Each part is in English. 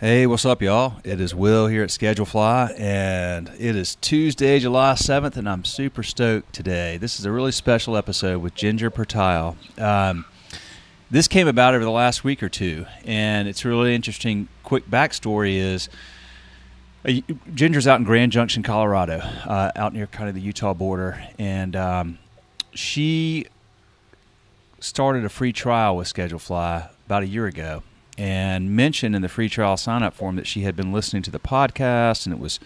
Hey, what's up, y'all? It is Will here at Schedulefly, and it is Tuesday, July 7th, and I'm super stoked today. This is a really special episode with Ginger Pertile. Um, this came about over the last week or two, and it's really interesting. Quick backstory is uh, Ginger's out in Grand Junction, Colorado, uh, out near kind of the Utah border, and um, she started a free trial with Schedulefly about a year ago and mentioned in the free trial sign up form that she had been listening to the podcast and it was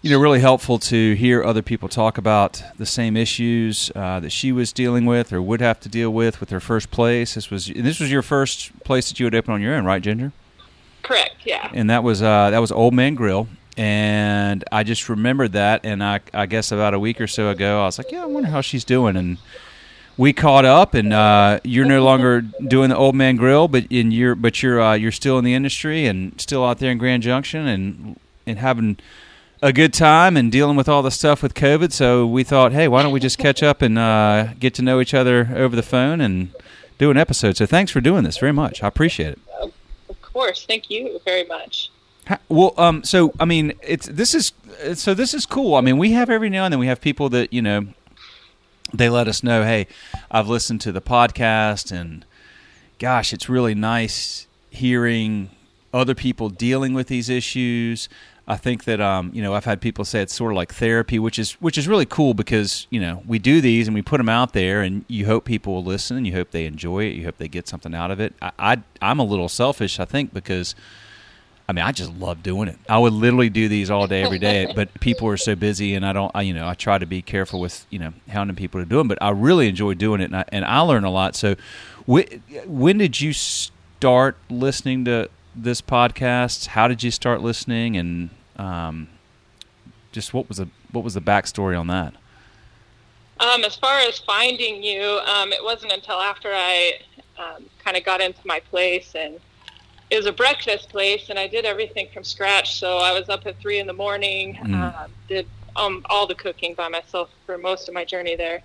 you know really helpful to hear other people talk about the same issues uh, that she was dealing with or would have to deal with with her first place. This was this was your first place that you would open on your own right ginger? Correct yeah. And that was uh, that was old man grill and I just remembered that and I, I guess about a week or so ago I was like yeah I wonder how she's doing and we caught up, and uh, you're no longer doing the old man grill, but in your but you're uh, you're still in the industry and still out there in Grand Junction and and having a good time and dealing with all the stuff with COVID. So we thought, hey, why don't we just catch up and uh, get to know each other over the phone and do an episode? So thanks for doing this very much. I appreciate it. Of course, thank you very much. Well, um, so I mean, it's this is so this is cool. I mean, we have every now and then we have people that you know they let us know, hey, I've listened to the podcast, and gosh, it's really nice hearing other people dealing with these issues. I think that um, you know I've had people say it's sort of like therapy, which is which is really cool because you know we do these and we put them out there, and you hope people will listen, you hope they enjoy it, you hope they get something out of it. I, I I'm a little selfish, I think, because I mean, I just love doing it. I would literally do these all day, every day. but people are so busy, and I don't, I, you know, I try to be careful with, you know, hounding people to do them. But I really enjoy doing it, and I, and I learn a lot. So, when did you start listening to this podcast? How did you start listening, and um, just what was the what was the backstory on that? Um, as far as finding you, um, it wasn't until after I um, kind of got into my place and it was a breakfast place, and I did everything from scratch. So I was up at three in the morning, mm. uh, did um, all the cooking by myself for most of my journey there.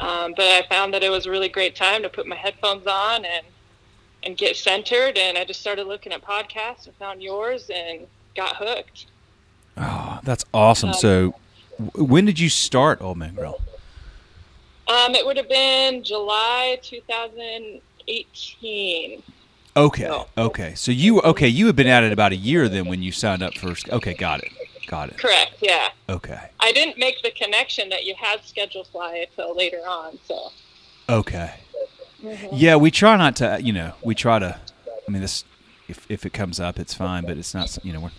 Um, but I found that it was a really great time to put my headphones on and and get centered. And I just started looking at podcasts and found yours and got hooked. Oh, that's awesome! Um, so, when did you start Old Man Grill? Um, it would have been July 2018. Okay. No. Okay. So you okay? You had been at it about a year then when you signed up first. Okay, got it. Got it. Correct. Yeah. Okay. I didn't make the connection that you had scheduled fly until later on. So. Okay. Mm-hmm. Yeah, we try not to. You know, we try to. I mean, this if if it comes up, it's fine, but it's not. You know, we're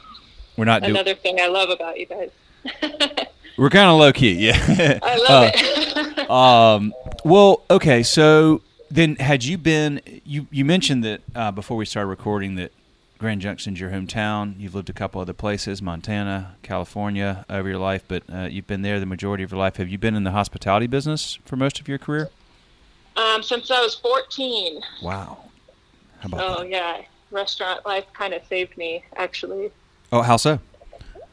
we're not. Another do- thing I love about you guys. we're kind of low key, yeah. I love uh, it. um. Well, okay, so then had you been you you mentioned that uh, before we started recording that Grand Junction's your hometown. You've lived a couple other places, Montana, California, over your life, but uh, you've been there the majority of your life. Have you been in the hospitality business for most of your career? Um, since I was 14. Wow. How about oh, that? yeah. Restaurant life kind of saved me, actually. Oh, how so?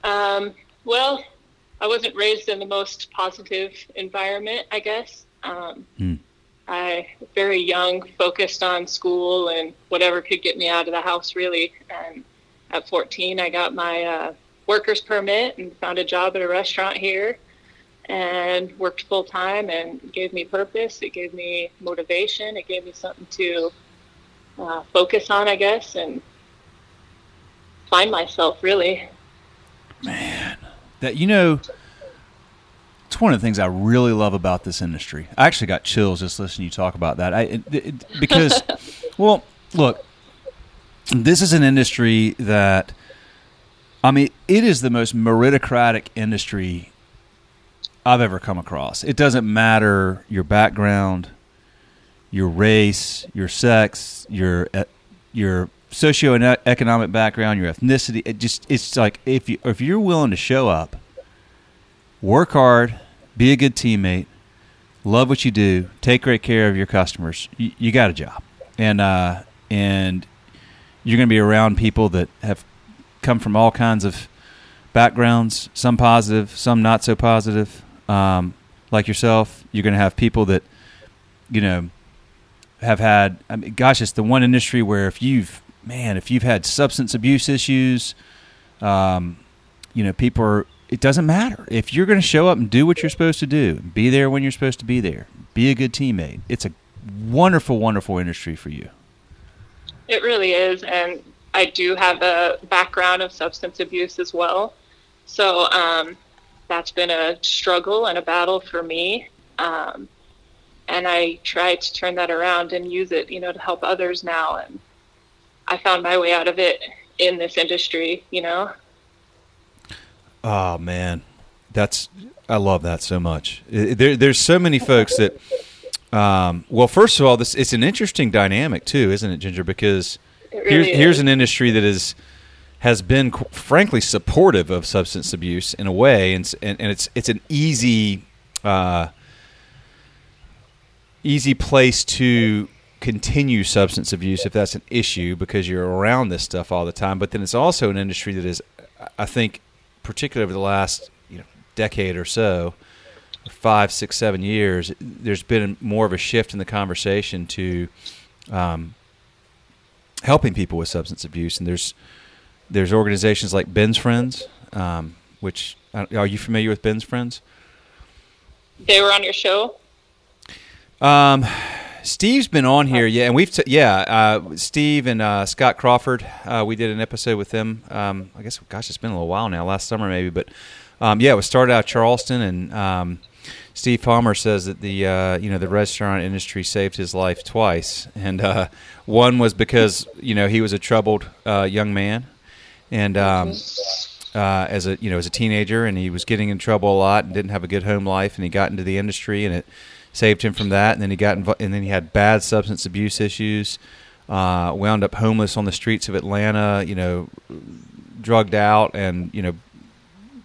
Um, well, I wasn't raised in the most positive environment, I guess. Um, hmm. I very young, focused on school and whatever could get me out of the house really. And at 14, I got my uh, worker's permit and found a job at a restaurant here and worked full time and gave me purpose. It gave me motivation. It gave me something to uh, focus on, I guess, and find myself really. Man, that you know one of the things I really love about this industry. I actually got chills just listening to you talk about that. I it, it, because, well, look, this is an industry that, I mean, it is the most meritocratic industry I've ever come across. It doesn't matter your background, your race, your sex, your your socioeconomic background, your ethnicity. It just it's like if you if you're willing to show up work hard, be a good teammate, love what you do, take great care of your customers. You, you got a job, and uh, and you're going to be around people that have come from all kinds of backgrounds, some positive, some not so positive. Um, like yourself, you're going to have people that you know have had. I mean, gosh, it's the one industry where if you've man, if you've had substance abuse issues, um, you know, people are. It doesn't matter if you're going to show up and do what you're supposed to do, be there when you're supposed to be there, be a good teammate. It's a wonderful, wonderful industry for you. It really is, and I do have a background of substance abuse as well, so um, that's been a struggle and a battle for me. Um, and I try to turn that around and use it, you know, to help others now. And I found my way out of it in this industry, you know. Oh man, that's I love that so much. There, there's so many folks that. Um, well, first of all, this it's an interesting dynamic too, isn't it, Ginger? Because really here's is. here's an industry that is has been frankly supportive of substance abuse in a way, and and, and it's it's an easy uh, easy place to continue substance abuse if that's an issue because you're around this stuff all the time. But then it's also an industry that is, I think, particularly over the last you know decade or so, five, six, seven years, there's been more of a shift in the conversation to um, helping people with substance abuse, and there's there's organizations like Ben's Friends, um, which are you familiar with Ben's Friends? They were on your show. Um, Steve's been on here, yeah, and we've t- yeah, uh, Steve and uh, Scott Crawford. Uh, we did an episode with them. Um, I guess, gosh, it's been a little while now, last summer maybe, but um, yeah, it was started out Charleston, and um, Steve Palmer says that the uh, you know the restaurant industry saved his life twice, and uh, one was because you know he was a troubled uh, young man, and um, uh, as a you know as a teenager, and he was getting in trouble a lot and didn't have a good home life, and he got into the industry, and it saved him from that. And then he got invo- and then he had bad substance abuse issues, uh, wound up homeless on the streets of Atlanta, you know, drugged out, and you know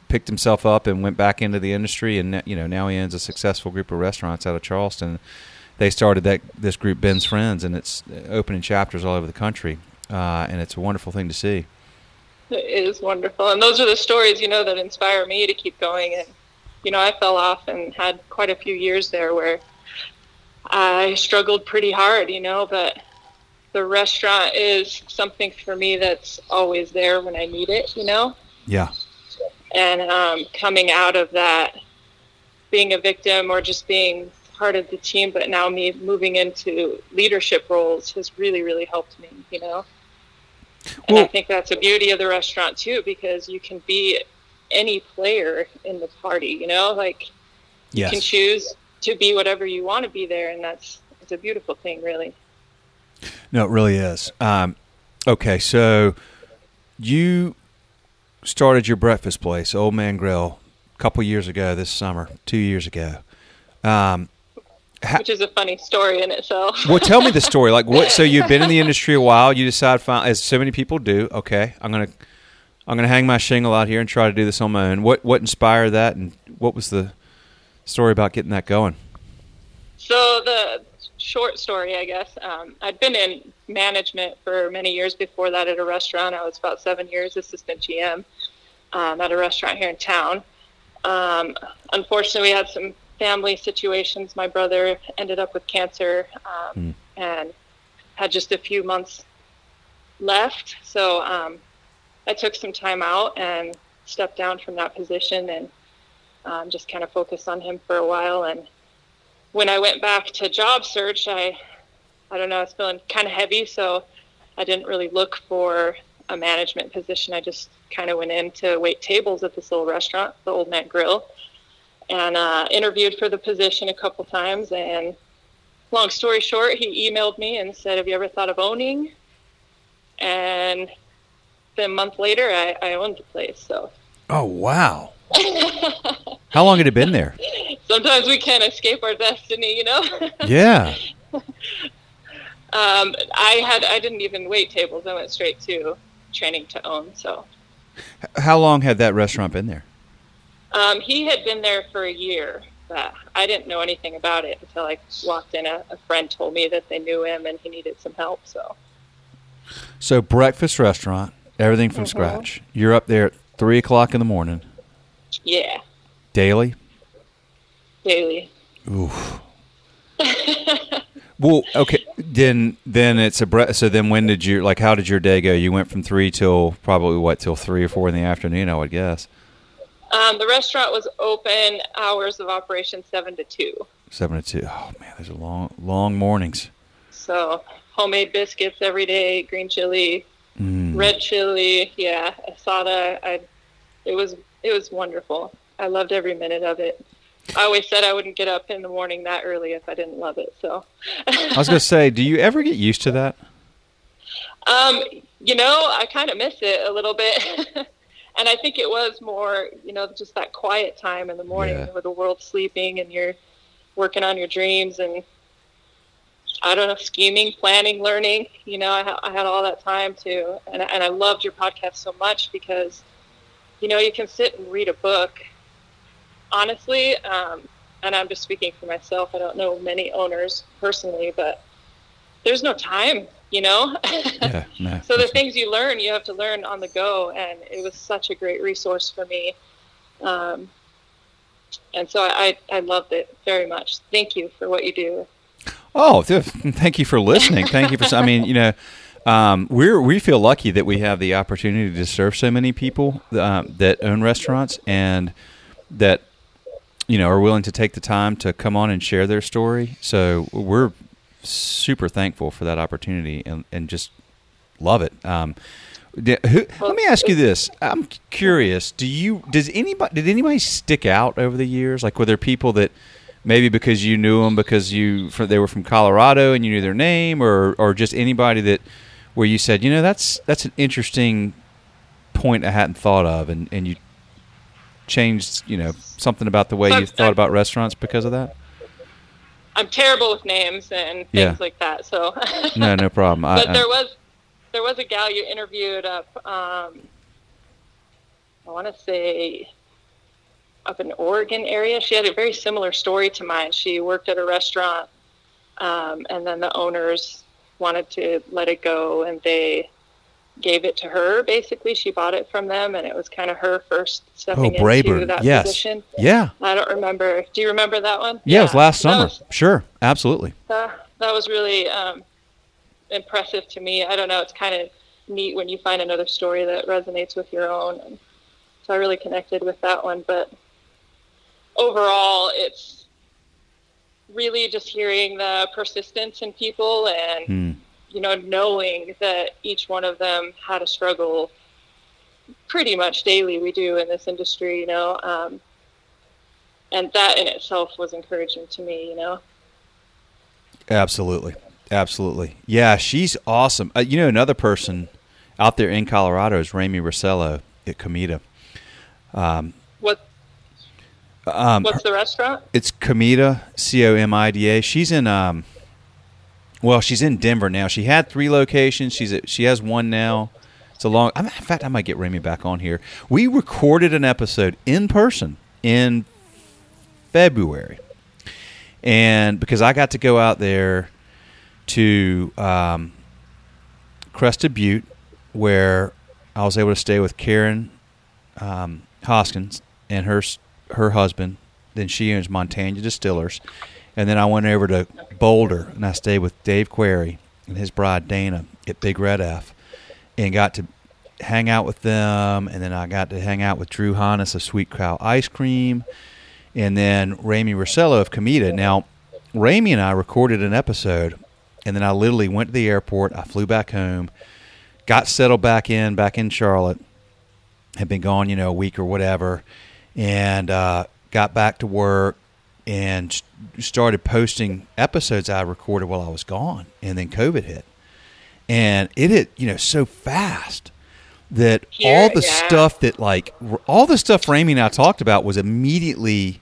picked himself up and went back into the industry, and you know now he owns a successful group of restaurants out of Charleston. They started that this group Ben's Friends, and it's opening chapters all over the country, uh, and it's a wonderful thing to see. It is wonderful, and those are the stories, you know, that inspire me to keep going. And you know, I fell off and had quite a few years there where I struggled pretty hard, you know, but the restaurant is something for me that's always there when I need it, you know. Yeah, and um, coming out of that, being a victim or just being part of the team, but now me moving into leadership roles has really, really helped me, you know. And I think that's the beauty of the restaurant too, because you can be any player in the party, you know, like you can choose to be whatever you want to be there, and that's it's a beautiful thing, really. no, it really is. Um, okay, so you started your breakfast place, Old Man Grill, a couple years ago this summer, two years ago. Um, Ha- Which is a funny story in itself. well, tell me the story. Like, what? So you've been in the industry a while. You decide, as so many people do. Okay, I'm gonna, I'm gonna hang my shingle out here and try to do this on my own. What, what inspired that, and what was the story about getting that going? So the short story, I guess, um, I'd been in management for many years before that at a restaurant. I was about seven years assistant GM um, at a restaurant here in town. Um, unfortunately, we had some family situations. My brother ended up with cancer um, and had just a few months left. So um, I took some time out and stepped down from that position and um, just kind of focused on him for a while. And when I went back to job search, I, I don't know, I was feeling kind of heavy, so I didn't really look for a management position. I just kind of went in to wait tables at this little restaurant, the Old Man Grill, and uh, interviewed for the position a couple times. And long story short, he emailed me and said, "Have you ever thought of owning?" And a month later, I, I owned the place. So Oh wow! How long had it been there? sometimes we can't escape our destiny, you know. Yeah. Um, I had I didn't even wait tables. I went straight to training to own. So How long had that restaurant been there? um, he had been there for a year, but I didn't know anything about it until I walked in. A, a friend told me that they knew him and he needed some help. So So breakfast restaurant, everything from Mhm. scratch. You're up there at three o'clock in the morning yeah, daily. daily. Oof. Well, okay, then then it's a bre- so then when did you like how did your day go? You went from three till probably what till three or four in the afternoon, I would guess. Um, the restaurant was open hours of operation seven to two. Seven to two. Oh man, those are long long mornings. So homemade biscuits every day, green chili, Mm. red chili, yeah, asada. I, it was it was wonderful. I loved every minute of it. I always said I wouldn't get up in the morning that early if I didn't love it. So, I was gonna say, do you ever get used to that? um, you know, I kind of miss it a little bit. and I think it was more, you know, just that quiet time in the morning Yeah. where the world's sleeping and you're working on your dreams and I don't know, scheming, planning, learning. You know, I, I had all that time too, and I- and I loved your podcast so much because, you know, you can sit and read a book. Honestly, um, and I'm just speaking for myself. I don't know many owners personally, but there's no time. You know. Yeah, no. So the things you learn, you have to learn on the go, and it was such a great resource for me. Um, and so I, I loved it very much. Thank you for what you do. Oh, th- thank you for listening. Thank you for. I mean, you know, um, we're we feel lucky that we have the opportunity to serve so many people uh, that own restaurants and that you know are willing to take the time to come on and share their story. So we're super thankful for that opportunity and and just love it. Um, who, let me ask you this: I'm curious. Do you does anybody did anybody stick out over the years? Like, were there people that maybe because you knew them because you they were from Colorado and you knew their name, or or just anybody that where you said, you know, that's that's an interesting point I hadn't thought of, and and you changed, you know, something about the way you thought about restaurants because of that. I'm terrible with names and things Yeah. like that. So, No, no problem. I, but I- there was there was a gal you interviewed up. Um, I want to say up in Oregon area. She had a very similar story to mine. She worked at a restaurant, um, and then the owners wanted to let it go, and they gave it to her. Basically, she bought it from them, and it was kind of her first stepping into that Oh, Yes. position. yeah, I don't remember. Do you remember that one? yeah, it was last summer. was- Sure, absolutely. uh, that was really um, impressive to me. I don't know. It's kind of neat when you find another story that resonates with your own. And so I really connected with that one. But overall, it's really just hearing the persistence in people and, Hmm. you know, knowing that each one of them had a struggle pretty much daily we do in this industry, you know. Um, and that in itself was encouraging to me, you know. Absolutely. Absolutely. Yeah, she's awesome. Uh, you know, another person out there in Colorado is Rayme Rossello at Comida. Um, um, What's the restaurant? it's Comida, C O M I D A. She's in, um, well, she's in Denver now. She had three locations. She's at, she has one now. It's a long. I'm, in fact, I might get Rayme back on here. We recorded an episode in person in February, and because I got to go out there to um, Crested Butte, where I was able to stay with Karen um, Hoskins and her her husband. Then she owns Montanya Distillers, and then I went over to Boulder and I stayed with Dave Query and his bride Dana at Big Red F, and got to hang out with them. And then I got to hang out with Drew Honness of Sweet Cow Ice Cream, and then Rayme Rossello of Comida. Now, Rayme and I recorded an episode, and then I literally went to the airport. I flew back home, got settled back in, back in Charlotte. Had been gone, you know, a week or whatever, and uh, got back to work and started posting episodes I recorded while I was gone. And then COVID hit, and it hit, you know, so fast that Here, all the yeah. stuff that like all the stuff Rayme and I talked about was immediately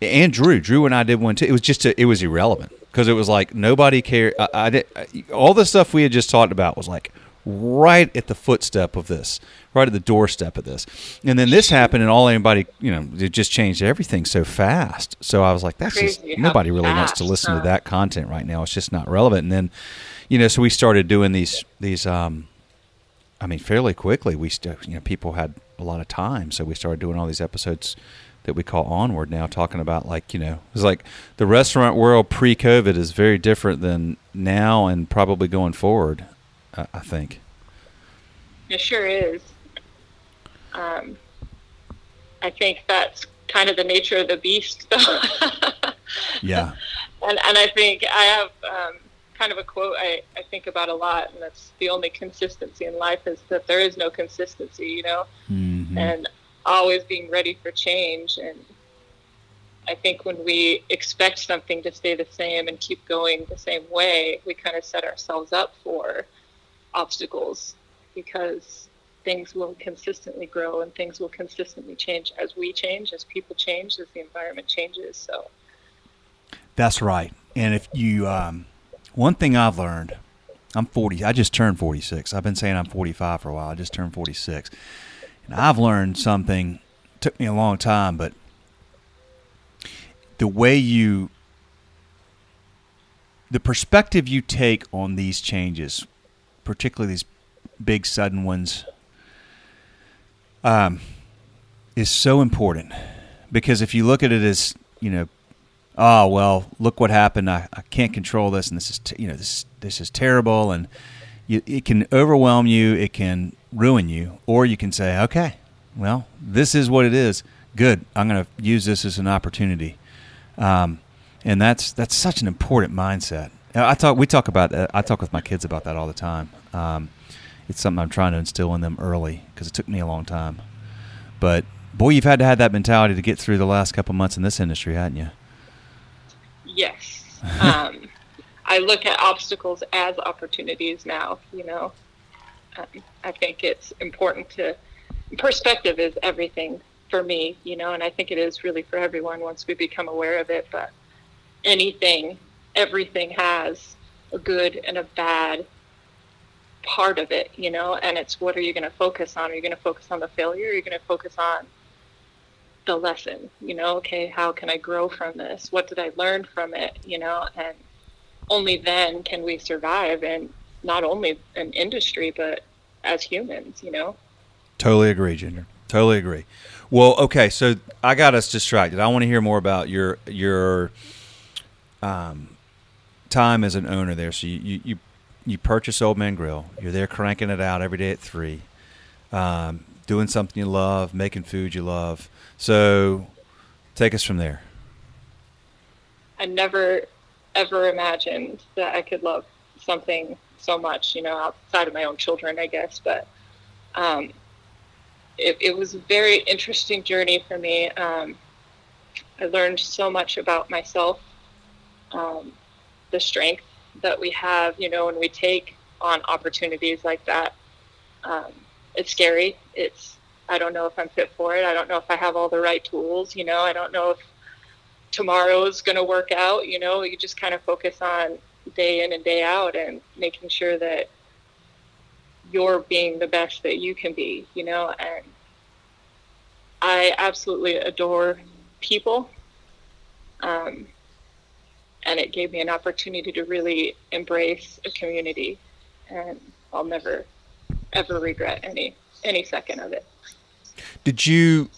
and Drew, Drew and I did one too. It was just a, it was irrelevant because it was like nobody cared. I, I did I, all the stuff we had just talked about was like right at the footstep of this, right at the doorstep of this, and then this happened, and all anybody you know it just changed everything so fast. So I was like, that's just nobody really wants to listen to that content right now. It's just not relevant. And then, you know, so we started doing these these. um I mean, fairly quickly, we st- you know people had a lot of time, so we started doing all these episodes that we call Onward now, talking about like you know, it's like the restaurant world pre-COVID is very different than now and probably going forward. I, I think. It sure is. Um, I think that's kind of the nature of the beast, though. yeah. And and I think I have um, kind of a quote I, I think about a lot, and that's the only consistency in life is that there is no consistency, you know, mm-hmm. and always being ready for change. And I think when we expect something to stay the same and keep going the same way, we kind of set ourselves up for obstacles because things will consistently grow and things will consistently change as we change, as people change, as the environment changes. So that's right. And if you, um, one thing I've learned, I'm 40. I just turned 46. I've been saying I'm 45 for a while. I just turned 46, and I've learned something. Took me a long time, but the way you, the perspective you take on these changes, particularly these big sudden ones, um, is so important. Because if you look at it as you know oh well look what happened. I, I can't control this and this is you know this this is terrible and you, it can overwhelm you it can ruin you or you can say okay well this is what it is. Good. I'm going to use this as an opportunity. Um, and that's that's such an important mindset. I talk we talk about that i talk with my kids about that all the time. Um, it's something i'm trying to instill in them early because it took me a long time but boy you've had to have that mentality to get through the last couple months in this industry hadn't you yes. Um, I look at obstacles as opportunities now. You know, um, I think it's important to perspective is everything for me. You know, and I think it is really for everyone once we become aware of it. But anything, everything has a good and a bad part of it. You know, and it's what are you going to focus on? Are you going to focus on the failure? Are you going to focus on the lesson? You know okay how can i grow from this? What did i learn from it? You know and only then can we survive in not only an industry but as humans you know? Totally agree ginger. Totally agree. Well okay so i got us distracted. I want to hear more about your your um, time as an owner there. So you, you you you purchase old man grill you're there cranking it out every day at three um, doing something you love making food you love so take us from there. I never ever imagined that I could love something so much, you know, outside of my own children, I guess. But um, it, it, was a very interesting journey for me. Um, I learned so much about myself, um, the strength that we have, you know, when we take on opportunities like that. Um, it's scary. It's I don't know if I'm fit for it. I don't know if I have all the right tools. You know, I don't know if tomorrow is going to work out. You know, you just kind of focus on day in and day out and making sure that you're being the best that you can be, you know, and I absolutely adore people. Um, and it gave me an opportunity to really embrace a community and I'll never ever regret any any second of it. Did you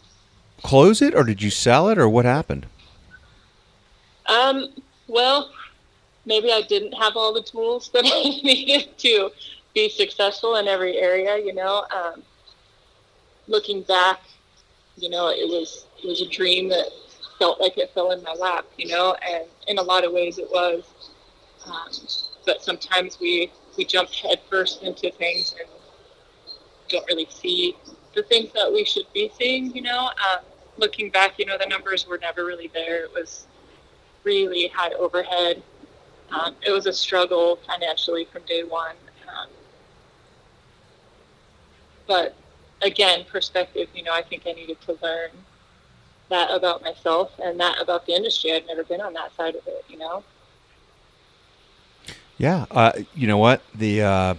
close it or did you sell it or what happened? Um, well, maybe I didn't have all the tools that I needed to be successful in every area, you know. Um, looking back, you know, it was it was a dream that felt like it fell in my lap, you know, and in a lot of ways it was. Um, but sometimes we we jump headfirst into things and don't really see the things that we should be seeing. You know, um, looking back, you know, the numbers were never really there. It was really high overhead. Um, it was a struggle financially from day one. Um, but again, perspective, you know, I think I needed to learn that about myself and that about the industry. I'd never been on that side of it, you know? Yeah. Uh, you know what? The, uh,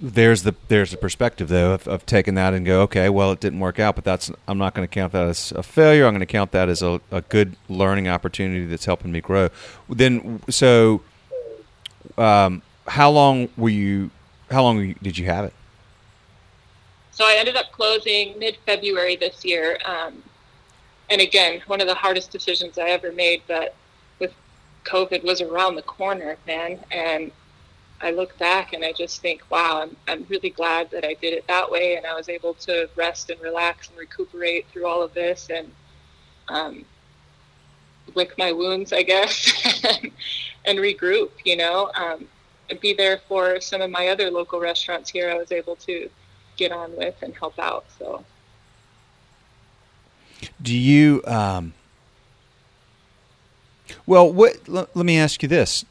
there's the there's the perspective though of, of, taking that and go okay well it didn't work out but that's I'm not going to count that as a failure I'm going to count that as a, a good learning opportunity that's helping me grow then so um, how long were you how long did you have it so I ended up closing mid February this year. Um, and again, one of the hardest decisions I ever made, but with COVID was around the corner, man. And I look back and I just think, wow, I'm, I'm really glad that I did it that way. And I was able to rest and relax and recuperate through all of this and um, lick my wounds, I guess, and regroup, you know, um, and be there for some of my other local restaurants here. I was able to get on with and help out. So, do you? Um, well, what? L- let me ask you this: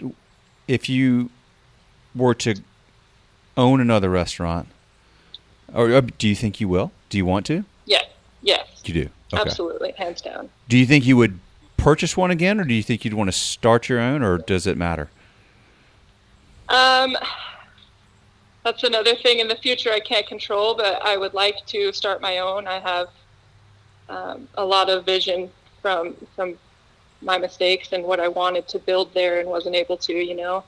If you were to own another restaurant, or, or do you think you will? Do you want to? Yes. Yes. You do. Okay. Absolutely, hands down. Do you think you would purchase one again, or do you think you'd want to start your own, or does it matter? Um, that's another thing in the future I can't control, but I would like to start my own. I have um, a lot of vision from from my mistakes and what I wanted to build there and wasn't able to. You know,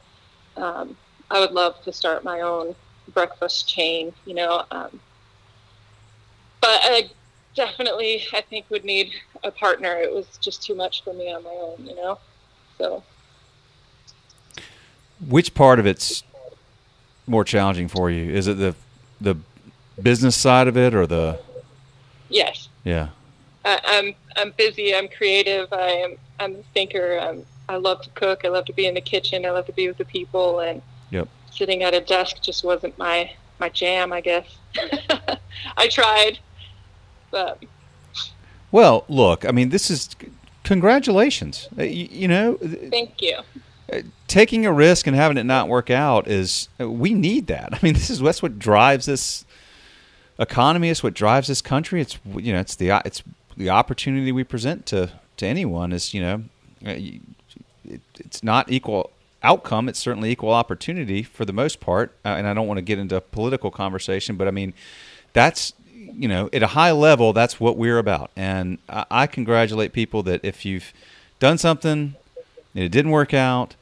um, I would love to start my own breakfast chain. You know, um, but I definitely I think would need a partner. It was just too much for me on my own. You know, so. Which part of it's more challenging for you? Is it the the business side of it or the? Yes. Yeah. I, I'm I'm busy. I'm creative. I am I'm a thinker. I'm, I love to cook. I love to be in the kitchen. I love to be with the people. And yep. sitting at a desk just wasn't my my jam. I guess. I tried, but. Well, look. I mean, this is congratulations. Uh, you, you know. Thank you taking a risk and having it not work out is we need that. I mean, this is that's what drives this economy. It's what drives this country. It's you know, it's the it's the opportunity we present to to anyone is you know, uh, it, it's not equal outcome. It's certainly equal opportunity for the most part. Uh, and I don't want to get into political conversation, but I mean, that's you know, at a high level, that's what we're about. And I, I congratulate people that if you've done something and it didn't work out,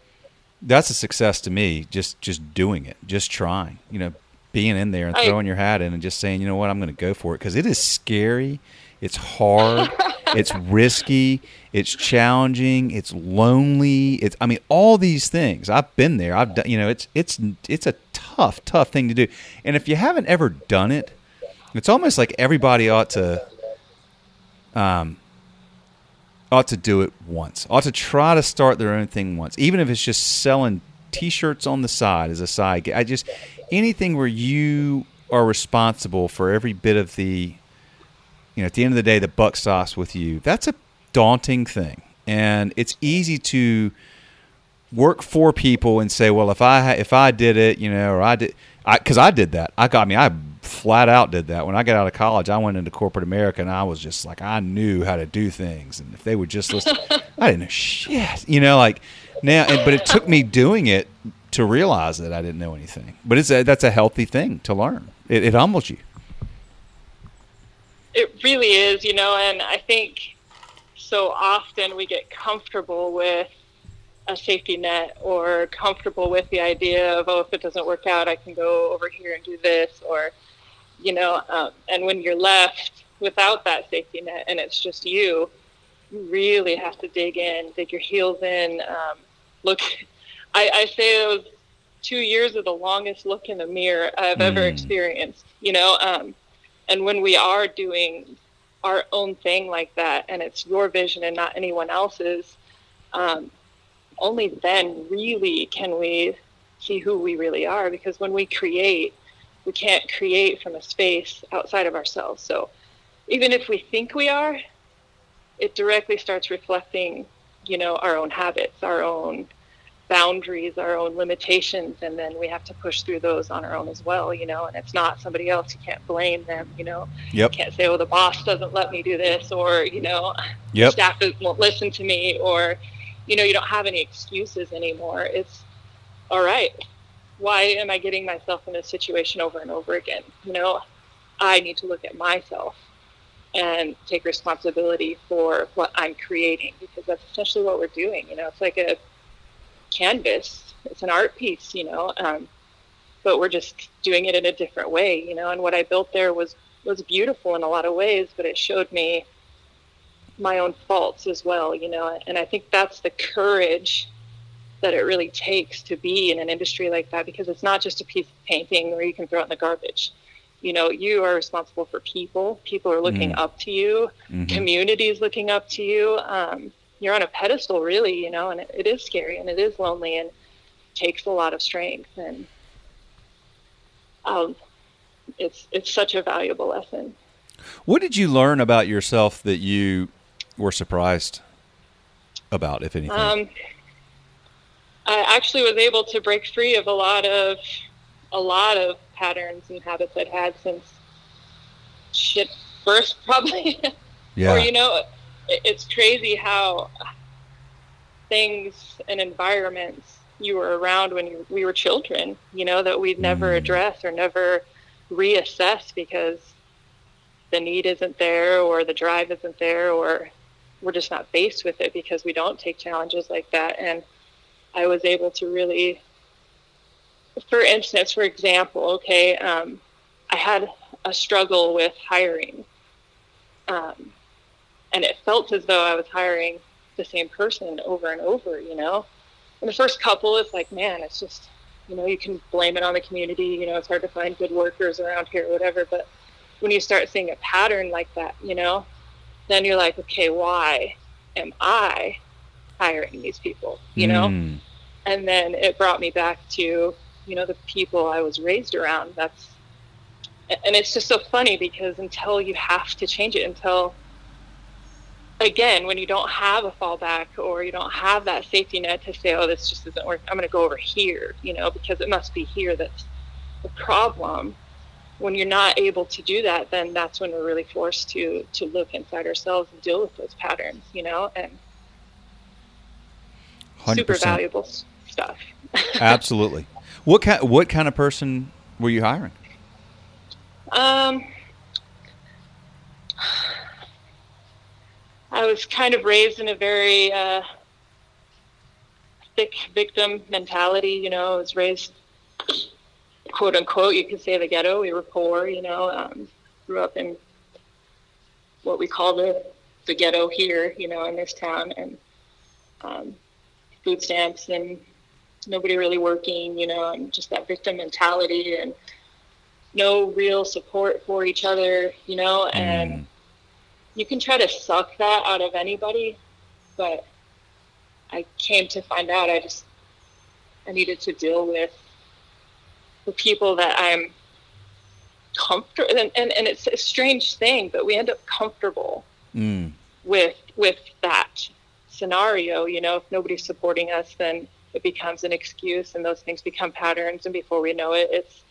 that's a success to me. Just just doing it, just trying. You know, being in there and throwing your hat in and just saying, you know what, I'm going to go for it because it is scary. It's hard. it's risky. It's challenging. It's lonely. It's I mean all these things. I've been there. I've done. You know, it's it's it's a tough tough thing to do. And if you haven't ever done it, it's almost like everybody ought to. Um, ought to do it once. Ought to try to start their own thing once, even if it's just selling T-shirts on the side as a side. I just anything where you are responsible for every bit of the, you know, at the end of the day, the buck stops with you. That's a daunting thing, and it's easy to work for people and say, well, if I if I did it, you know, or I did, because I, I did that. I got I me. I flat out did that. When I got out of college, I went into corporate America and I was just like, I knew how to do things. And if they would just listen, I didn't know shit, you know, like now, but it took me doing it to realize that I didn't know anything. But it's a, that's a healthy thing to learn. It, it humbles you. It really is, you know, and I think so often we get comfortable with a safety net or comfortable with the idea of, oh, if it doesn't work out, I can go over here and do this or, you know, um, and when you're left without that safety net and it's just you, you really have to dig in, dig your heels in. Um, look, I, I say it was two years of the longest look in the mirror I've mm. ever experienced, you know, um, and when we are doing our own thing like that and it's your vision and not anyone else's, um, only then really can we see who we really are because when we create we can't create from a space outside of ourselves. So even if we think we are, it directly starts reflecting, you know, our own habits, our own boundaries, our own limitations, and then we have to push through those on our own as well, you know, and it's not somebody else. You can't blame them, you know. Yep. You can't say, oh, the boss doesn't let me do this, or, you know, yep. staff won't listen to me, or, you know, you don't have any excuses anymore. It's all right why am I getting myself in this situation over and over again? You know, I need to look at myself and take responsibility for what I'm creating because that's essentially what we're doing. You know, it's like a canvas, it's an art piece, you know, um, but we're just doing it in a different way, you know. And what I built there was was beautiful in a lot of ways, but it showed me my own faults as well, you know. And I think that's the courage that it really takes to be in an industry like that because it's not just a piece of painting where you can throw it in the garbage. You know, you are responsible for people. People are looking mm-hmm. up to you. Mm-hmm. Community is looking up to you. Um, you're on a pedestal, really, you know, and it, it is scary and it is lonely and takes a lot of strength. And um, it's it's such a valuable lesson. What did you learn about yourself that you were surprised about, if anything? Um, I actually was able to break free of a lot of a lot of patterns and habits I'd had since shit first, probably. Yeah. or you know, it's crazy how things and environments you were around when you, we were children, you know, that we'd never mm. address or never reassess because the need isn't there or the drive isn't there or we're just not faced with it because we don't take challenges like that. And I was able to really, for instance, for example, okay, um, I had a struggle with hiring. Um, and it felt as though I was hiring the same person over and over, you know? And the first couple, it's like, man, it's just, you know, you can blame it on the community, you know, it's hard to find good workers around here, or whatever. But when you start seeing a pattern like that, you know, then you're like, okay, why am I hiring these people, you know? Mm. And then it brought me back to, you know, the people I was raised around. That's, and it's just so funny because until you have to change it, until, again, when you don't have a fallback or you don't have that safety net to say, oh, this just isn't working, I'm going to go over here, you know, because it must be here that's the problem. When you're not able to do that, then that's when we're really forced to to look inside ourselves and deal with those patterns, you know, and 100%. super valuable stuff. Absolutely. What kind What kind of person were you hiring? Um, I was kind of raised in a very uh, thick victim mentality. You know, I was raised, quote unquote, you could say the ghetto. We were poor. You know, um, grew up in what we call the the ghetto here. You know, in this town, and um, food stamps and nobody really working, you know, and just that victim mentality and no real support for each other, you know, and mm. you can try to suck that out of anybody, but I came to find out I just I needed to deal with people that I'm comfortable and, and, and it's a strange thing, but we end up comfortable mm. with with that scenario, you know, if nobody's supporting us then it becomes an excuse and those things become patterns and before we know it it's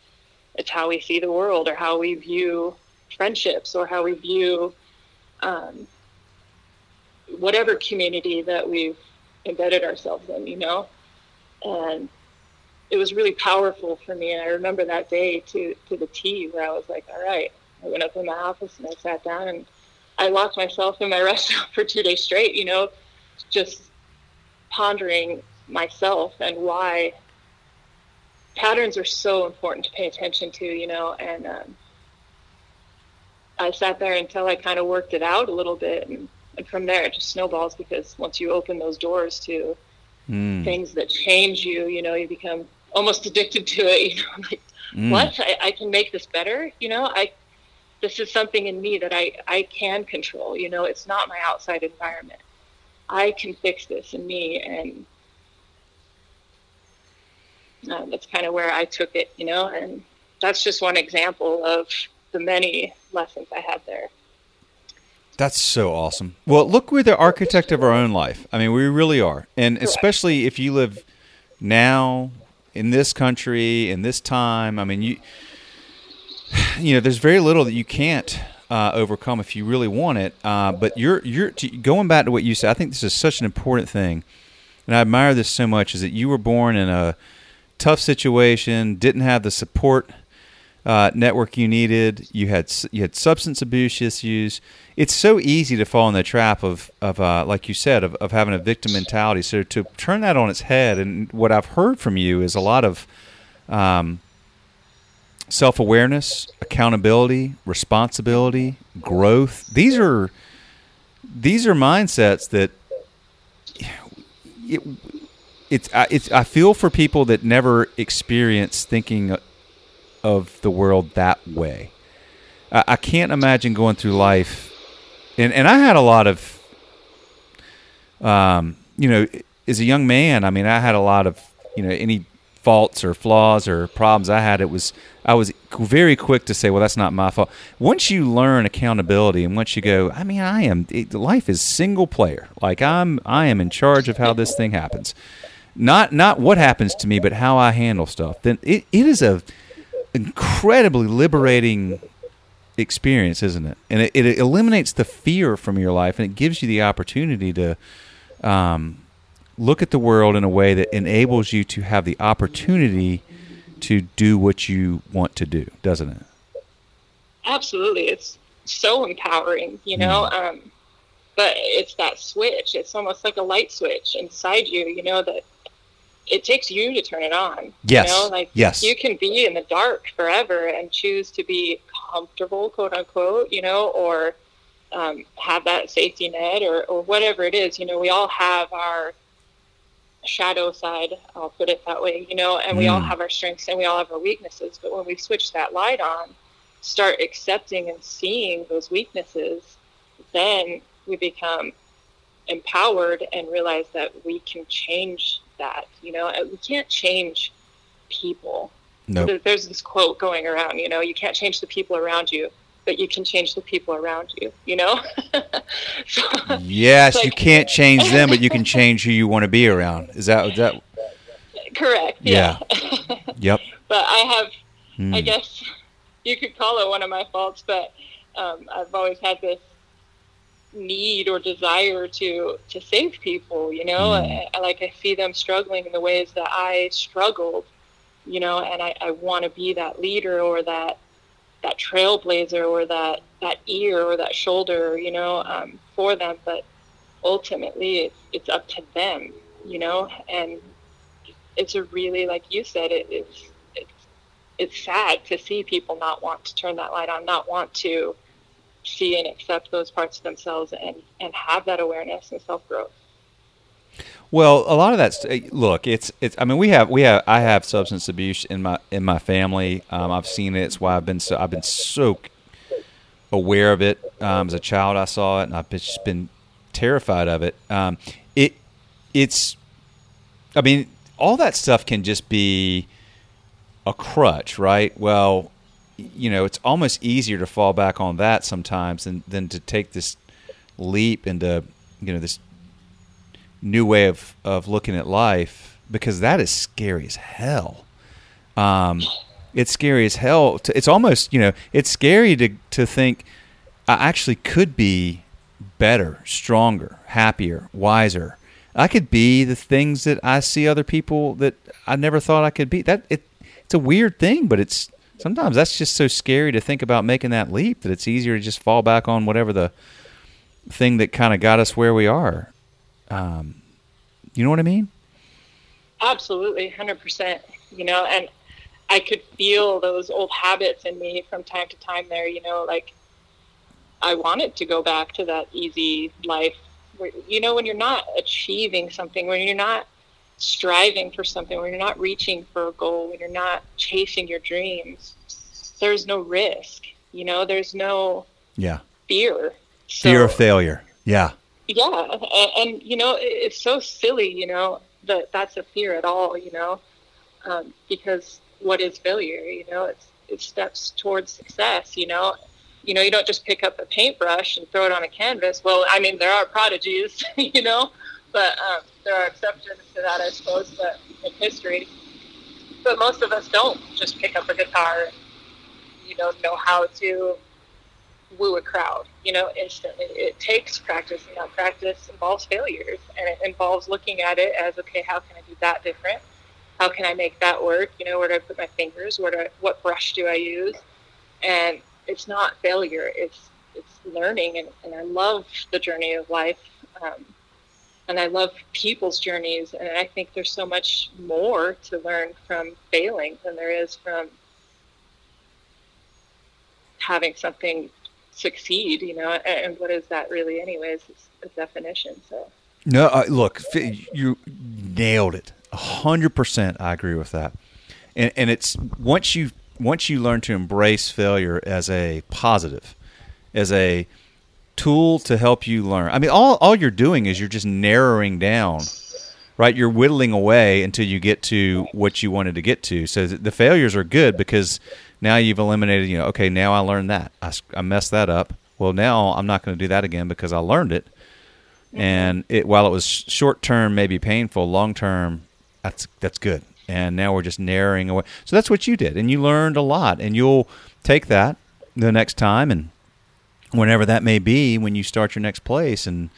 it's how we see the world or how we view friendships or how we view um, whatever community that we've embedded ourselves in you know and it was really powerful for me and i remember that day to to the t where i was like all right i went up in my office and i sat down and i locked myself in my restaurant for two days straight you know just pondering myself and why patterns are so important to pay attention to, you know, and um, I sat there until I kind of worked it out a little bit. And, and from there, it just snowballs because once you open those doors to mm. things that change you, you know, you become almost addicted to it. You know, I'm like, mm. what? I, I can make this better. You know, I, this is something in me that I, I can control. You know, it's not my outside environment. I can fix this in me. And uh, that's kind of where I took it, you know, and that's just one example of the many lessons I had there. That's so awesome. Well, look, we're the architect of our own life. I mean, we really are. And Correct. especially if you live now in this country, in this time, I mean, you, you know, there's very little that you can't uh, overcome if you really want it. Uh, but you're, you're going back to what you said. I think this is such an important thing. And I admire this so much is that you were born in a, tough situation, didn't have the support uh, network you needed. You had you had substance abuse issues. It's so easy to fall in the trap of of uh, like you said of, of having a victim mentality. So to turn that on its head, and what I've heard from you is a lot of um, self awareness, accountability, responsibility, growth. These are these are mindsets that it, it's it's I feel for people that never experience thinking of the world that way. I, I can't imagine going through life, and and I had a lot of, um, you know, as a young man. I mean, I had a lot of you know any faults or flaws or problems I had, it was I was very quick to say, well, that's not my fault. Once you learn accountability and once you go, I mean, I am it, life is single player. Like I'm I am in charge of how this thing happens. Not not what happens to me, but how I handle stuff. Then it, it is a incredibly liberating experience, isn't it? And it, it eliminates the fear from your life and it gives you the opportunity to um, look at the world in a way that enables you to have the opportunity to do what you want to do, doesn't it? Absolutely. It's so empowering, you know. Mm. Um, but it's that switch. It's almost like a light switch inside you, you know, that it takes you to turn it on. Yes. You know, like yes. you can be in the dark forever and choose to be comfortable, quote unquote, you know, or um, have that safety net or, or whatever it is. You know, we all have our shadow side, I'll put it that way, you know, and we mm. all have our strengths and we all have our weaknesses. But when we switch that light on, start accepting and seeing those weaknesses, then we become empowered and realize that we can change that. You know, we can't change people. No. Nope. There's this quote going around, you know, you can't change the people around you, but you can change the people around you, you know? so, yes, like, you can't change them, but you can change who you want to be around. Is that, is that? Correct. Yeah. yeah. yep. But I have, mm. I guess you could call it one of my faults, but um, I've always had this need or desire to to save people you know mm. I, like i see them struggling in the ways that i struggled you know and i, I want to be that leader or that that trailblazer or that that ear or that shoulder, you know, um, for them. But ultimately, it's it's up to them, you know. And it's a really, like you said, it, it's it's it's sad to see people not want to turn that light on, not want to see and accept those parts of themselves, and and have that awareness and self growth. Well, a lot of that's eh, look. It's it's. I mean, we have we have. I have substance abuse in my in my family. Um, I've seen it. It's why I've been so I've been so aware of it. Um, as a child, I saw it, and I've just been terrified of it. Um, it it's. I mean, all that stuff can just be a crutch, right? Well, you know, it's almost easier to fall back on that sometimes than than to take this leap into you know this new way of, of looking at life because that is scary as hell. Um, it's scary as hell. To, it's almost, you know, it's scary to, to think I actually could be better, stronger, happier, wiser. I could be the things that I see other people that I never thought I could be. That it, it's a weird thing, but it's sometimes that's just so scary to think about making that leap that it's easier to just fall back on whatever the thing that kind of got us where we are. Um, you know what I mean? Absolutely, hundred percent. You know, and I could feel those old habits in me from time to time. There, you know, like I wanted to go back to that easy life. Where, you know, when you're not achieving something, when you're not striving for something, when you're not reaching for a goal, when you're not chasing your dreams, there's no risk. You know, there's no yeah fear. So, fear of failure. Yeah yeah and, and, you know it's so silly you know that that's a fear at all you know um, because what is failure you know it's it steps towards success you know you know you don't just pick up a paintbrush and throw it on a canvas well i mean there are prodigies you know but um, there are exceptions to that i suppose but in history but most of us don't just pick up a guitar you know know how to woo a crowd, you know, instantly. It takes practice, and that practice involves failures, and it involves looking at it as, okay, how can I do that different? How can I make that work? You know, where do I put my fingers? Where do I, what brush do I use? And it's not failure; it's it's learning, and, and I love the journey of life, um, and I love people's journeys, and I think there's so much more to learn from failing than there is from having something succeed, you know, and, what is that really, anyways? It's a definition. So. No, uh, look, you nailed it. A hundred percent, I agree with that. And and it's once you once you learn to embrace failure as a positive, as a tool to help you learn. I mean, all all you're doing is you're just narrowing down, right? You're whittling away until you get to what you wanted to get to. So the failures are good because now you've eliminated. You know, okay, now I learned that I, I messed that up. Well, now I'm not going to do that again because I learned it. Mm-hmm. And it while it was short term, maybe painful, long term, that's that's good. And now we're just narrowing away. So that's what you did, and you learned a lot. And you'll take that the next time and whenever that may be when you start your next place and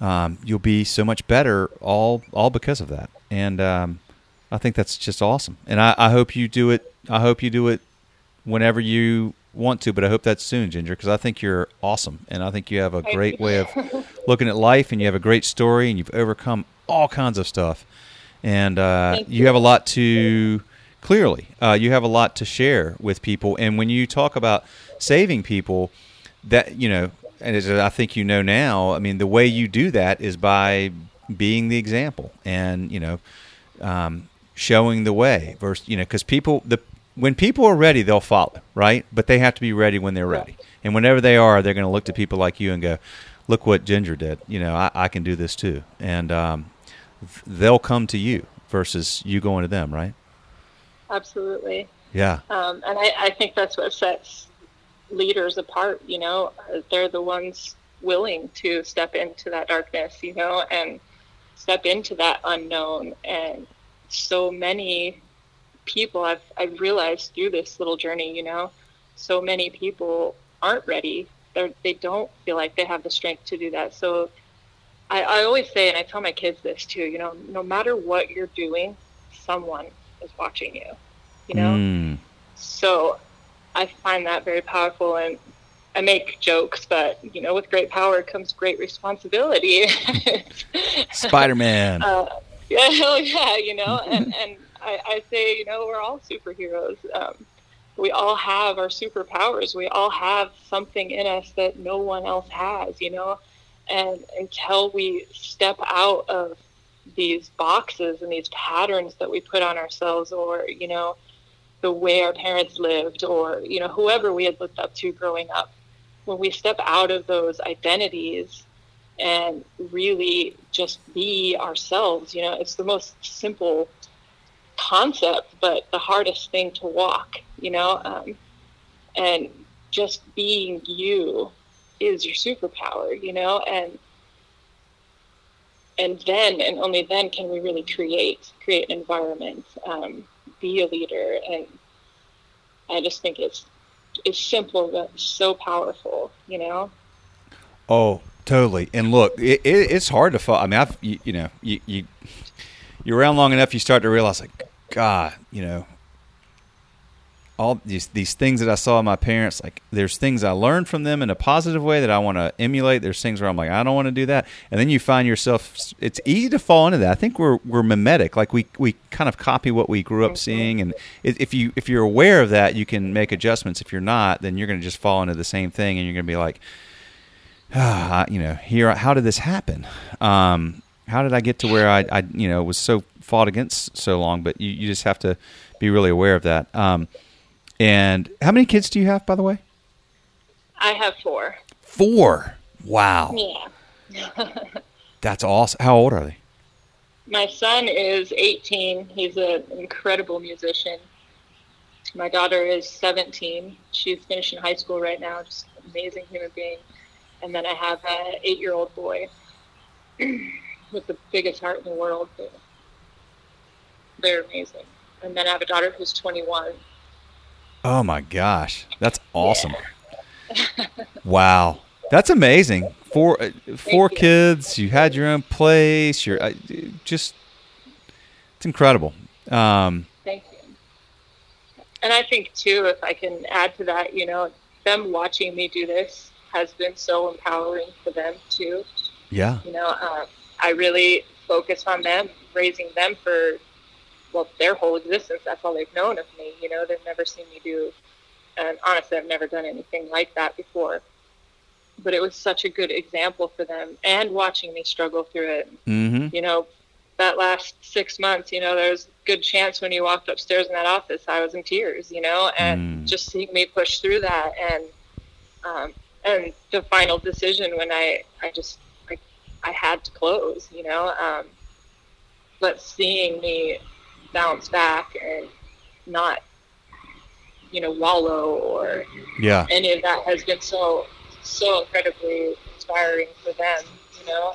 um, you'll be so much better all all because of that and um, I think that's just awesome and I, I, hope you do it I hope you do it whenever you want to but I hope that's soon Ginger because I think you're awesome and I think you have a great way of looking at life and you have a great story and you've overcome all kinds of stuff and uh, you. you. have a lot to clearly uh, you have a lot to share with people and when you talk about saving people that you know, and as I think you know now, I mean, the way you do that is by being the example, and you know, um, showing the way. Versus, you know, because people the when people are ready, they'll follow, right? But they have to be ready when they're ready, and whenever they are, they're going to look to people like you and go, "Look what Ginger did. You know, I, I can do this too," and um, they'll come to you versus you going to them, right? Absolutely. Yeah. Um, and I, I think that's what sets leaders apart you know they're the ones willing to step into that darkness you know and step into that unknown. And so many people I've I've realized through this little journey you know so many people aren't ready. They they don't feel like they have the strength to do that. So I, I always say and I tell my kids this too you know no matter what you're doing someone is watching you you know? Mm. so I find that very powerful and I make jokes, but you know, with great power comes great responsibility. Spider Man. Uh, yeah, hell yeah, you know, and and I, I, say, you know, we're all superheroes. Um, we all have our superpowers. We all have something in us that no one else has, you know. And until we step out of these boxes and these patterns that we put on ourselves, or you know, the way our parents lived or you know whoever we had looked up to growing up. When we step out of those identities and really just be ourselves you know it's the most simple concept but the hardest thing to walk you know um, and just being you is your superpower you know and and then and only then can we really create create an environment um, be a leader and i just think it's it's simple but so powerful you know? Oh totally. And look it, it, it's hard to follow i mean i've you, you know you, you you're around long enough you start to realize like god you know all these these things that I saw in my parents, like there's things I learned from them in a positive way that I want to emulate. There's things where I'm like, I don't want to do that, and then you find yourself. It's easy to fall into that. I think we're we're mimetic, like we we kind of copy what we grew up seeing, and if you if you're aware of that, you can make adjustments. If you're not, then you're going to just fall into the same thing, and you're going to be like, ah, you know, here, how did this happen? Um, how did I get to where I, I, you know, was so fought against so long? But you, you just have to be really aware of that. Um, and how many kids do you have, by the way? I have four. Four. Wow. Yeah. That's awesome. How old are they? My son is 18. He's an incredible musician. My daughter is 17. She's finishing high school right now. Just an amazing human being. And then I have an eight-year-old boy with the biggest heart in the world. They're amazing. And then I have a daughter who's 21 Oh my gosh, that's awesome! Yeah. wow, that's amazing. Four uh, four you. kids. You had your own place. You're uh, just it's incredible. Um, Thank you. And I think too, if I can add to that, you know, them watching me do this has been so empowering for them too. Yeah. You know, uh, I really focus on them, raising them for well, their whole existence, that's all they've known of me. You know, they've never seen me do And honestly, I've never done anything like that before. But it was such a good example for them and watching me struggle through it. Mm-hmm. You know, that last six months, you know, there's good chance when you walked upstairs in that office, I was in tears, you know, and Mm. just seeing me push through that and, um, and the final decision when I, I just, I, I had to close, you know, um, but seeing me bounce back and not, you know, wallow or Yeah. any of that has been so, so incredibly inspiring for them, you know,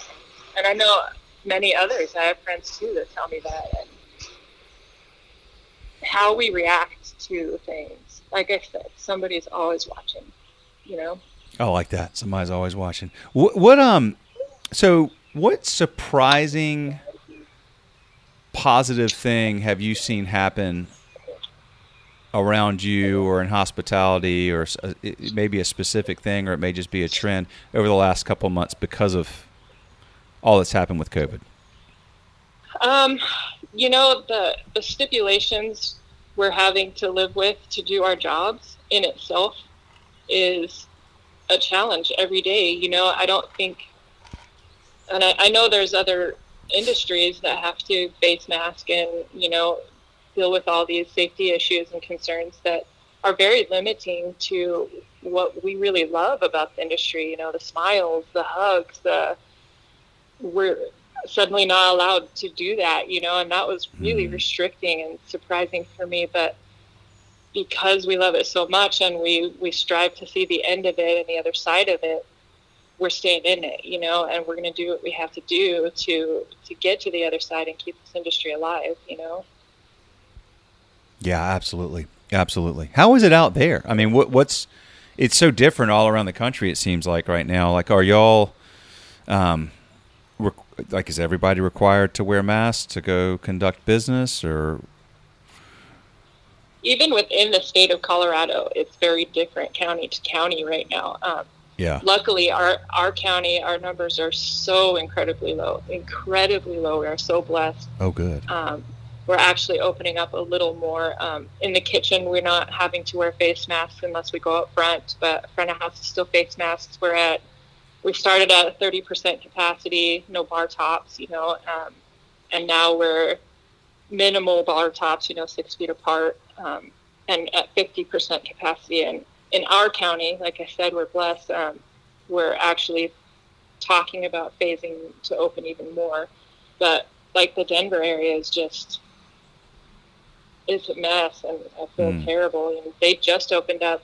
and I know many others. I have friends too that tell me that. And how we react to things. Like I said, somebody's always watching, you know? I like that. Somebody's always watching. What, what um so what surprising positive thing have you seen happen around you or in hospitality or uh, it may be a specific thing or it may just be a trend over the last couple of months because of all that's happened with COVID? Um, you know, the, the stipulations we're having to live with to do our jobs in itself is a challenge every day. You know, I don't think, and I, I know there's other industries that have to face mask and, you know, deal with all these safety issues and concerns that are very limiting to what we really love about the industry. You know, the smiles, the hugs, the, we're suddenly not allowed to do that, you know, and that was really Mhm. restricting and surprising for me. But because we love it so much and we, we strive to see the end of it and the other side of it, we're staying in it, you know, and we're going to do what we have to do to, to get to the other side and keep this industry alive, you know? Yeah, absolutely. Absolutely. How is it out there? I mean, what what's it's so different all around the country it seems like right now. Like are y'all um re- like is everybody required to wear masks to go conduct business or Even within the state of Colorado, it's very different county to county right now. Um, yeah. luckily our our county our numbers are so incredibly low incredibly low. We are so blessed. Oh good. um, we're actually opening up a little more um, in the kitchen. We're not having to wear face masks unless we go out front but front of house is still face masks. We're at we started at 30% capacity no bar tops you know um, and now we're minimal bar tops you know six feet apart um, and at 50% capacity. And in our county, like I said, we're blessed. Um, we're actually talking about phasing to open even more. But like the Denver area is just it's a mess, and I feel Mm. terrible. And they just opened up,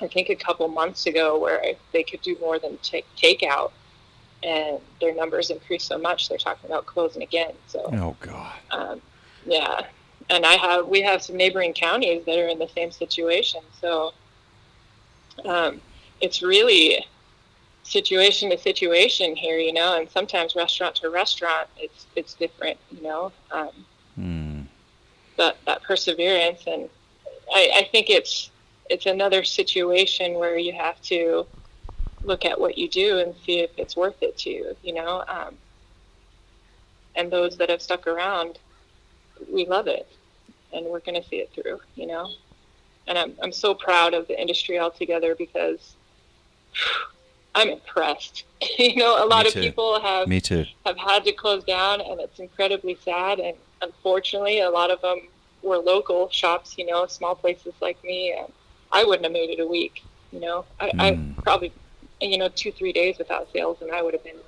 I think, a couple months ago, where they could do more than take takeout, and their numbers increased so much they're talking about closing again. So Oh god. um, yeah, and I have we have some neighboring counties that are in the same situation. So um, it's really situation to situation here, you know. And sometimes restaurant to restaurant, it's it's different, you know. Um, Hmm. but that perseverance, and I, I think it's it's another situation where you have to look at what you do and see if it's worth it to you, you know. Um, and those that have stuck around, we love it, and we're going to see it through, you know. And I'm I'm so proud of the industry altogether because I'm impressed. you know, a lot of people have Me too. have had to close down, and it's incredibly sad. And unfortunately, a lot of them were local shops, you know, small places like me. And I wouldn't have made it a week, you know. I, Mm. I probably, you know, two three days without sales, and I would have been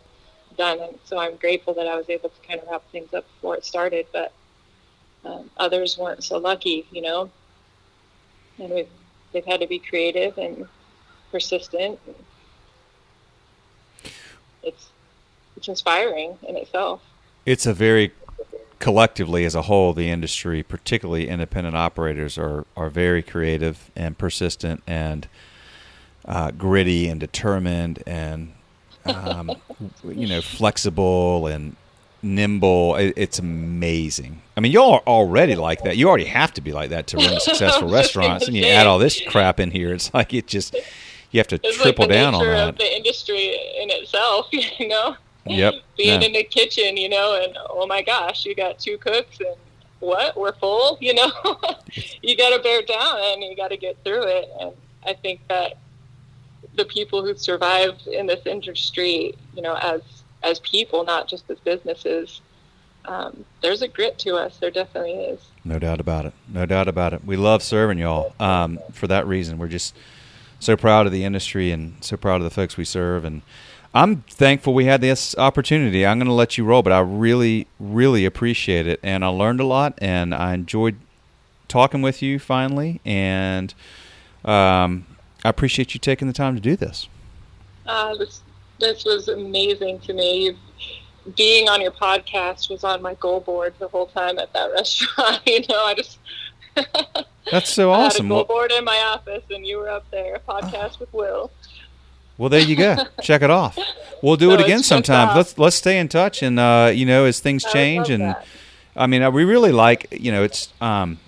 done. And so I'm grateful that I was able to kind of wrap things up before it started. But um, others weren't so lucky, you know. And we've they've had to be creative and persistent. It's it's inspiring in itself. It's a very collectively as a whole the industry particularly independent operators are are very creative and persistent and uh, gritty and determined and um, you know flexible and nimble it's amazing i mean y'all are already like that you already have to be like that to run successful restaurants and you add all this crap in here it's like it just you have to It's triple like down on that of the industry in itself, you know. Yep. Being in the kitchen, you know, and oh my gosh, you got two cooks and what? We're full? You know, you got to bear down and you got to get through it. And I think that the people who survive in this industry, you know, as as people, not just as businesses, um, there's a grit to us. There definitely is. No doubt about it. No doubt about it. We love serving y'all. Um, for that reason, we're just so proud of the industry and so proud of the folks we serve. And I'm thankful we had this opportunity. I'm going to let you roll, but I really, really appreciate it. And I learned a lot and I enjoyed talking with you finally. And um, I appreciate you taking the time to do this. Uh, this, this was amazing to me. Being on your podcast was on my goal board the whole time at that restaurant. you know, I just. That's so awesome. I had a goal board in my office, and you were up there. A podcast with Will. Well, there you go. Check it off. We'll do it again sometime. Let's let's stay in touch, and uh, you know, as things change, and that. I mean, we really like you know, it's um,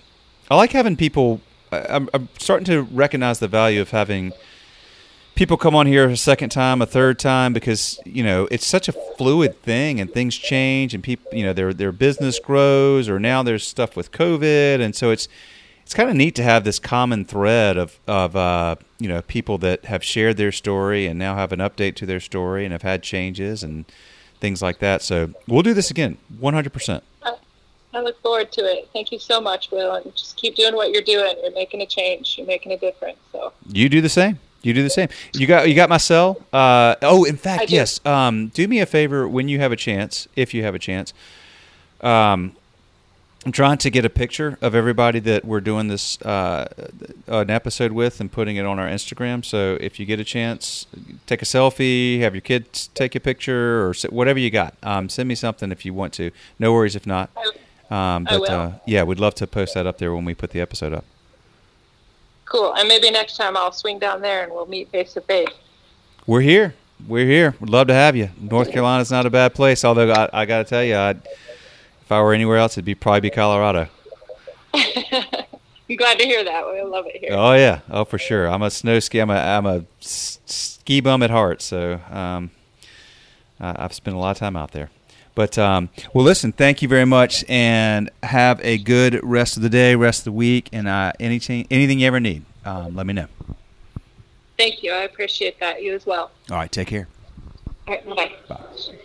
I like having people. I'm, I'm starting to recognize the value of having people come on here a second time, a third time, because you know it's such a fluid thing, and things change, and people, you know, their their business grows, or now there's stuff with COVID, and so it's it's kind of neat to have this common thread of of uh, you know people that have shared their story and now have an update to their story and have had changes and things like that. So we'll do this again, one hundred percent. I look forward to it. Thank you so much, Will, and just keep doing what you're doing. You're making a change. You're making a difference. So You do the same. You do the same. You got you got my cell. Uh, oh, in fact, yes. Um, do me a favor when you have a chance, if you have a chance. Um, I'm trying to get a picture of everybody that we're doing this uh, an episode with and putting it on our Instagram. So if you get a chance, take a selfie, have your kids take a picture, or whatever you got. Um, send me something if you want to. No worries if not. Um, I but will. uh, yeah, we'd love to post that up there when we put the episode up. Cool. And maybe next time I'll swing down there and we'll meet face to face. We're here. We're here. We'd love to have you. North Carolina's not a bad place. Although I, I got to tell you, I'd, if I were anywhere else, it'd be probably be Colorado. I'm glad to hear that. We love it here. Oh yeah, oh for sure. I'm a snow ski. I'm a I'm a ski bum at heart. So um, I've spent a lot of time out there. But um, well, listen. Thank you very much, and have a good rest of the day, rest of the week, and uh, anything anything you ever need, um, let me know. Thank you. I appreciate that. You as well. All right, take care. All right. Bye-bye. Bye.